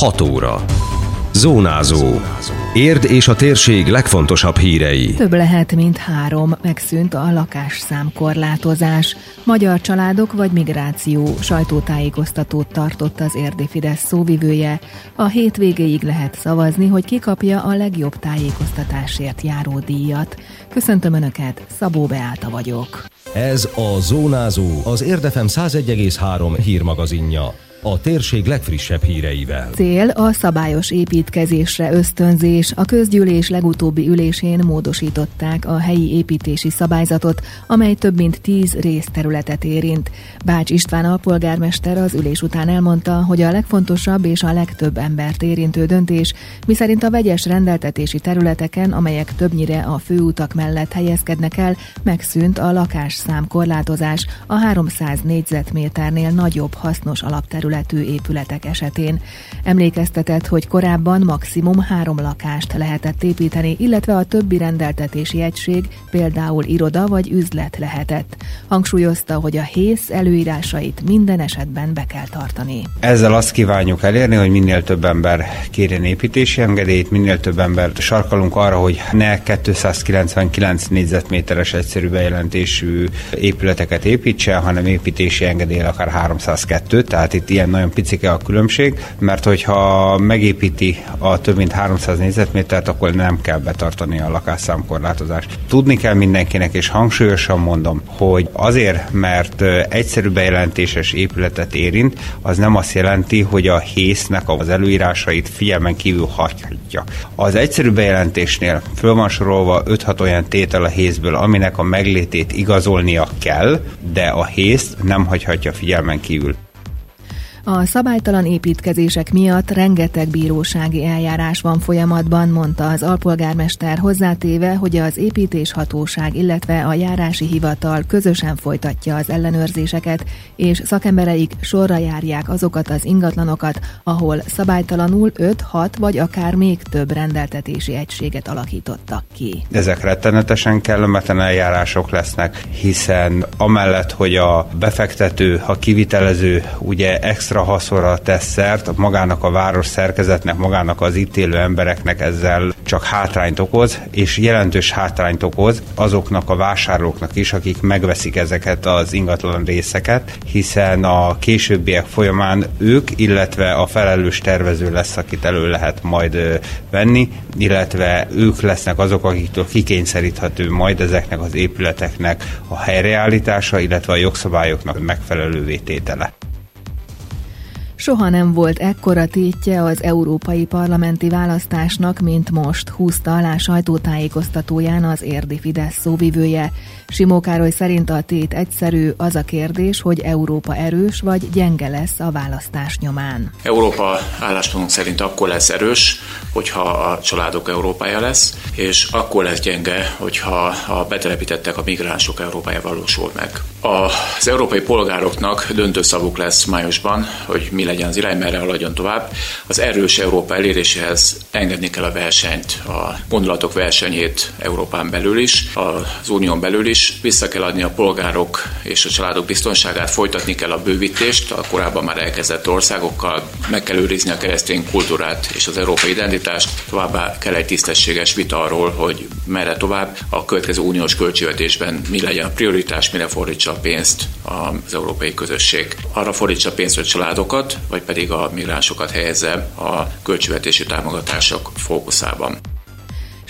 6 óra. Zónázó. Érd és a térség legfontosabb hírei. Több lehet, mint három. Megszűnt a lakásszám-korlátozás. Magyar családok vagy migráció sajtótájékoztatót tartott az érdi Fidesz szóvivője. A hétvégéig lehet szavazni, hogy kikapja a legjobb tájékoztatásért járó díjat. Köszöntöm Önöket, Szabó Beáta vagyok. Ez a Zónázó, az Érdefem 101,3 hírmagazinja a térség legfrissebb híreivel. Cél a szabályos építkezésre ösztönzés. A közgyűlés legutóbbi ülésén módosították a helyi építési szabályzatot, amely több mint tíz részterületet érint. Bács István alpolgármester az ülés után elmondta, hogy a legfontosabb és a legtöbb embert érintő döntés, miszerint a vegyes rendeltetési területeken, amelyek többnyire a főutak mellett helyezkednek el, megszűnt a lakásszám korlátozás a 300 négyzetméternél nagyobb hasznos alapterület területű épületek esetén. Emlékeztetett, hogy korábban maximum három lakást lehetett építeni, illetve a többi rendeltetési egység, például iroda vagy üzlet lehetett. Hangsúlyozta, hogy a hész előírásait minden esetben be kell tartani. Ezzel azt kívánjuk elérni, hogy minél több ember kérjen építési engedélyt, minél több ember sarkalunk arra, hogy ne 299 négyzetméteres egyszerű bejelentésű épületeket építsen, hanem építési engedély akár 302, tehát itt ilyen nagyon picike a különbség, mert hogyha megépíti a több mint 300 négyzetmétert, akkor nem kell betartani a lakásszámkorlátozást. Tudni kell mindenkinek, és hangsúlyosan mondom, hogy azért, mert egyszerű bejelentéses épületet érint, az nem azt jelenti, hogy a hésznek az előírásait figyelmen kívül hagyhatja. Az egyszerű bejelentésnél föl van sorolva 5-6 olyan tétel a hézből, aminek a meglétét igazolnia kell, de a hézt nem hagyhatja figyelmen kívül. A szabálytalan építkezések miatt rengeteg bírósági eljárás van folyamatban, mondta az alpolgármester hozzátéve, hogy az építéshatóság, illetve a járási hivatal közösen folytatja az ellenőrzéseket, és szakembereik sorra járják azokat az ingatlanokat, ahol szabálytalanul 5-6 vagy akár még több rendeltetési egységet alakítottak ki. Ezek rettenetesen kellemetlen eljárások lesznek, hiszen amellett, hogy a befektető, a kivitelező ugye extra extra haszonra tesz szert, magának a város szerkezetnek, magának az itt élő embereknek ezzel csak hátrányt okoz, és jelentős hátrányt okoz azoknak a vásárlóknak is, akik megveszik ezeket az ingatlan részeket, hiszen a későbbiek folyamán ők, illetve a felelős tervező lesz, akit elő lehet majd venni, illetve ők lesznek azok, akiktől kikényszeríthető majd ezeknek az épületeknek a helyreállítása, illetve a jogszabályoknak megfelelő vététele. Soha nem volt ekkora tétje az európai parlamenti választásnak, mint most, húzta alá sajtótájékoztatóján az érdi Fidesz szóvivője. Simó Károly szerint a tét egyszerű, az a kérdés, hogy Európa erős vagy gyenge lesz a választás nyomán. Európa álláspontunk szerint akkor lesz erős, hogyha a családok Európája lesz, és akkor lesz gyenge, hogyha a betelepítettek a migránsok Európája valósul meg. Az európai polgároknak döntő szavuk lesz májusban, hogy mi legyen az irány, merre haladjon tovább. Az erős Európa eléréséhez engedni kell a versenyt, a gondolatok versenyét Európán belül is, az unión belül is. Vissza kell adni a polgárok és a családok biztonságát, folytatni kell a bővítést a korábban már elkezdett országokkal, meg kell őrizni a keresztény kultúrát és az európai identitást, továbbá kell egy tisztességes vita arról, hogy merre tovább a következő uniós költségvetésben mi legyen a prioritás, mire fordítsa a pénzt az európai közösség. Arra fordítsa pénzt, hogy családokat, vagy pedig a migránsokat helyezze a költségvetési támogatások fókuszában.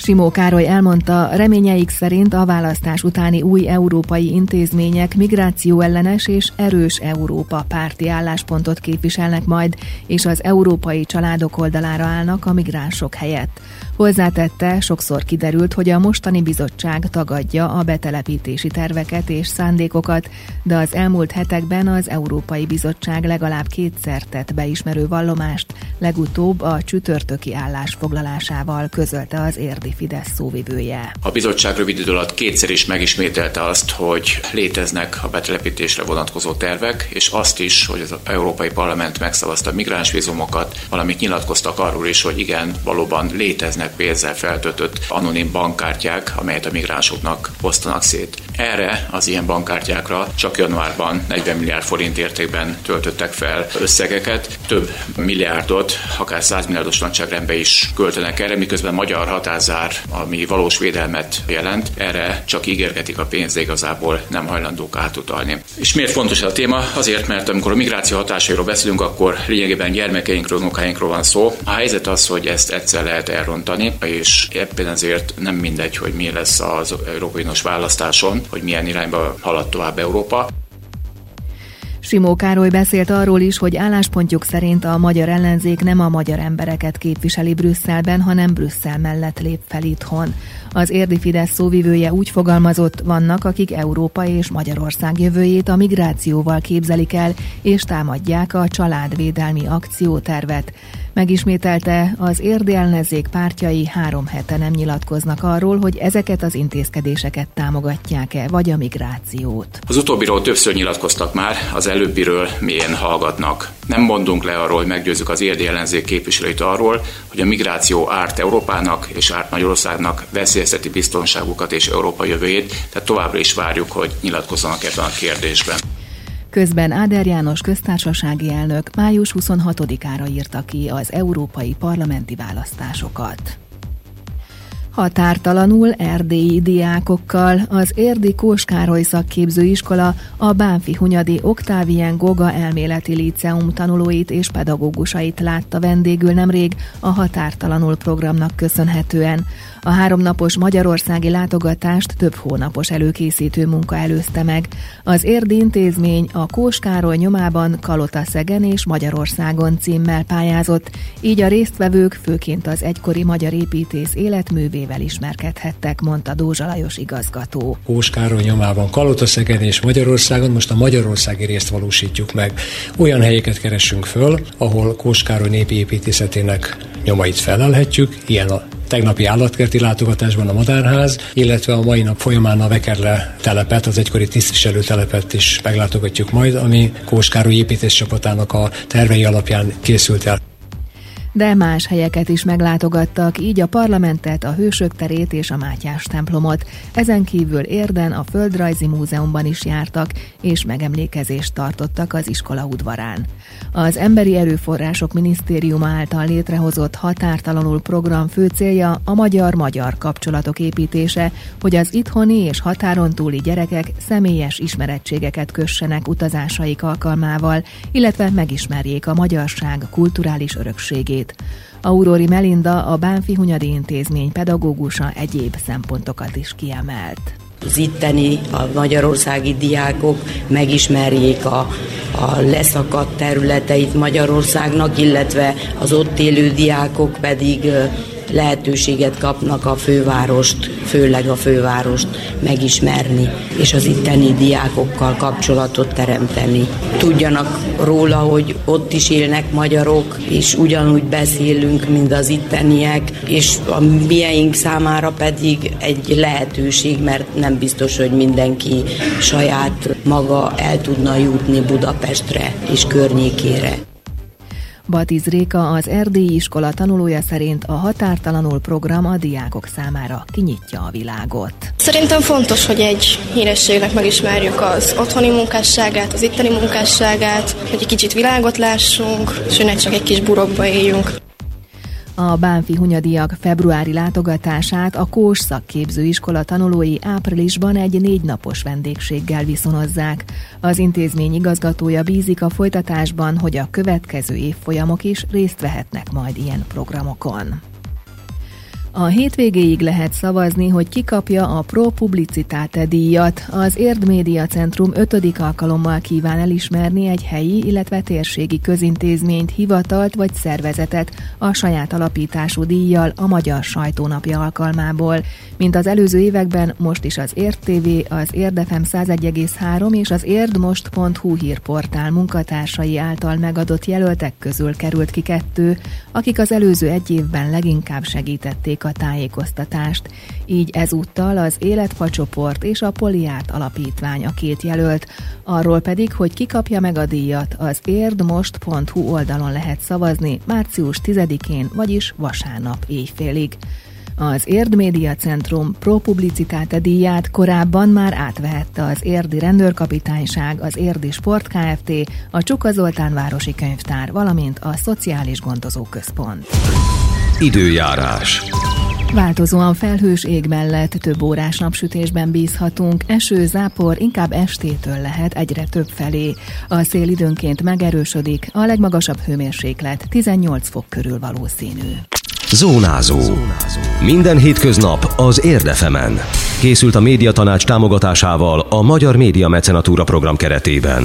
Simó Károly elmondta, reményeik szerint a választás utáni új európai intézmények migráció ellenes és erős Európa párti álláspontot képviselnek majd, és az európai családok oldalára állnak a migránsok helyett. Hozzátette, sokszor kiderült, hogy a mostani bizottság tagadja a betelepítési terveket és szándékokat, de az elmúlt hetekben az Európai Bizottság legalább kétszer tett beismerő vallomást, legutóbb a csütörtöki állásfoglalásával közölte az érdi Fidesz szóvivője. A bizottság rövid idő alatt kétszer is megismételte azt, hogy léteznek a betelepítésre vonatkozó tervek, és azt is, hogy az Európai Parlament megszavazta migránsvízumokat, valamint nyilatkoztak arról is, hogy igen, valóban léteznek pénzzel feltöltött anonim bankkártyák, amelyet a migránsoknak osztanak szét. Erre az ilyen bankkártyákra csak januárban 40 milliárd forint értékben töltöttek fel összegeket, több milliárdot akár 100 milliárdos nagyságrendbe is költenek erre, miközben magyar határzár, ami valós védelmet jelent, erre csak ígérgetik a pénzt, de igazából nem hajlandók átutalni. És miért fontos ez a téma? Azért, mert amikor a migráció hatásairól beszélünk, akkor lényegében gyermekeinkről, unokáinkról van szó. A helyzet az, hogy ezt egyszer lehet elrontani, és ebben azért nem mindegy, hogy mi lesz az Európai Uniós választáson, hogy milyen irányba halad tovább Európa. Simó Károly beszélt arról is, hogy álláspontjuk szerint a magyar ellenzék nem a magyar embereket képviseli Brüsszelben, hanem Brüsszel mellett lép fel itthon. Az érdi Fidesz szóvivője úgy fogalmazott, vannak, akik Európa és Magyarország jövőjét a migrációval képzelik el, és támadják a családvédelmi akciótervet. Megismételte, az érdi ellenzék pártjai három hete nem nyilatkoznak arról, hogy ezeket az intézkedéseket támogatják-e, vagy a migrációt. Az utóbbiról többször nyilatkoztak már, az előbbiről milyen hallgatnak. Nem mondunk le arról, hogy meggyőzzük az érdi ellenzék képviselőit arról, hogy a migráció árt Európának és árt Magyarországnak, veszélyezteti biztonságukat és Európa jövőjét, tehát továbbra is várjuk, hogy nyilatkozzanak ebben a kérdésben. Közben Áder János köztársasági elnök május 26-ára írta ki az európai parlamenti választásokat. Határtalanul erdélyi diákokkal az Érdi Kóskároly szakképzőiskola a Bánfi Hunyadi Oktávien Goga elméleti líceum tanulóit és pedagógusait látta vendégül nemrég a Határtalanul programnak köszönhetően. A háromnapos magyarországi látogatást több hónapos előkészítő munka előzte meg. Az Érdi Intézmény a Kóskároly nyomában Kalota Szegen és Magyarországon címmel pályázott, így a résztvevők főként az egykori magyar építész életművével ismerkedhettek, mondta Dózsa Lajos igazgató. Kóskároly nyomában Kalota Szegen és Magyarországon most a magyarországi részt valósítjuk meg. Olyan helyeket keresünk föl, ahol Kóskároly népi építészetének nyomait felelhetjük, ilyen a tegnapi állatkerti látogatásban a Madárház, illetve a mai nap folyamán a Vekerle telepet, az egykori tisztviselő telepet is meglátogatjuk majd, ami Kóskároly építés csapatának a tervei alapján készült el de más helyeket is meglátogattak, így a parlamentet, a Hősök terét és a Mátyás templomot. Ezen kívül Érden a Földrajzi Múzeumban is jártak, és megemlékezést tartottak az iskola udvarán. Az Emberi Erőforrások Minisztériuma által létrehozott határtalanul program fő célja a magyar-magyar kapcsolatok építése, hogy az itthoni és határon túli gyerekek személyes ismerettségeket kössenek utazásaik alkalmával, illetve megismerjék a magyarság kulturális örökségét segít. Aurori Melinda, a Bánfi Hunyadi Intézmény pedagógusa egyéb szempontokat is kiemelt az itteni, a magyarországi diákok megismerjék a, a leszakadt területeit Magyarországnak, illetve az ott élő diákok pedig lehetőséget kapnak a fővárost, főleg a fővárost megismerni, és az itteni diákokkal kapcsolatot teremteni. Tudjanak róla, hogy ott is élnek magyarok, és ugyanúgy beszélünk, mint az itteniek, és a mieink számára pedig egy lehetőség, mert nem biztos, hogy mindenki saját maga el tudna jutni Budapestre és környékére. Batiz Réka, az erdélyi iskola tanulója szerint a határtalanul program a diákok számára kinyitja a világot. Szerintem fontos, hogy egy hírességnek megismerjük az otthoni munkásságát, az itteni munkásságát, hogy egy kicsit világot lássunk, és hogy ne csak egy kis burokba éljünk. A Bánfi Hunyadiak februári látogatását a Kós szakképzőiskola tanulói áprilisban egy négy napos vendégséggel viszonozzák. Az intézmény igazgatója bízik a folytatásban, hogy a következő évfolyamok is részt vehetnek majd ilyen programokon. A hétvégéig lehet szavazni, hogy kikapja a Pro Publicitate díjat. Az Érd Média Centrum ötödik alkalommal kíván elismerni egy helyi, illetve térségi közintézményt, hivatalt vagy szervezetet a saját alapítású díjjal a Magyar Sajtónapja alkalmából. Mint az előző években, most is az Érd TV, az Érdefem 101,3 és az érdmost.hu hírportál munkatársai által megadott jelöltek közül került ki kettő, akik az előző egy évben leginkább segítették a tájékoztatást. Így ezúttal az Életfacsoport és a Poliárt Alapítvány a két jelölt, arról pedig, hogy kikapja meg a díjat, az érdmost.hu oldalon lehet szavazni március 10-én, vagyis vasárnap éjfélig. Az Érd Média Centrum Pro díját korábban már átvehette az Érdi Rendőrkapitányság, az Érdi Sport Kft., a Csuka Zoltán Városi Könyvtár, valamint a Szociális Gondozó Központ. Időjárás. Változóan felhős ég mellett több órás napsütésben bízhatunk, eső, zápor inkább estétől lehet egyre több felé. A szél időnként megerősödik, a legmagasabb hőmérséklet 18 fok körül valószínű. Zónázó. Minden hétköznap az Érdefemen. Készült a médiatanács támogatásával a Magyar Média Mecenatúra program keretében.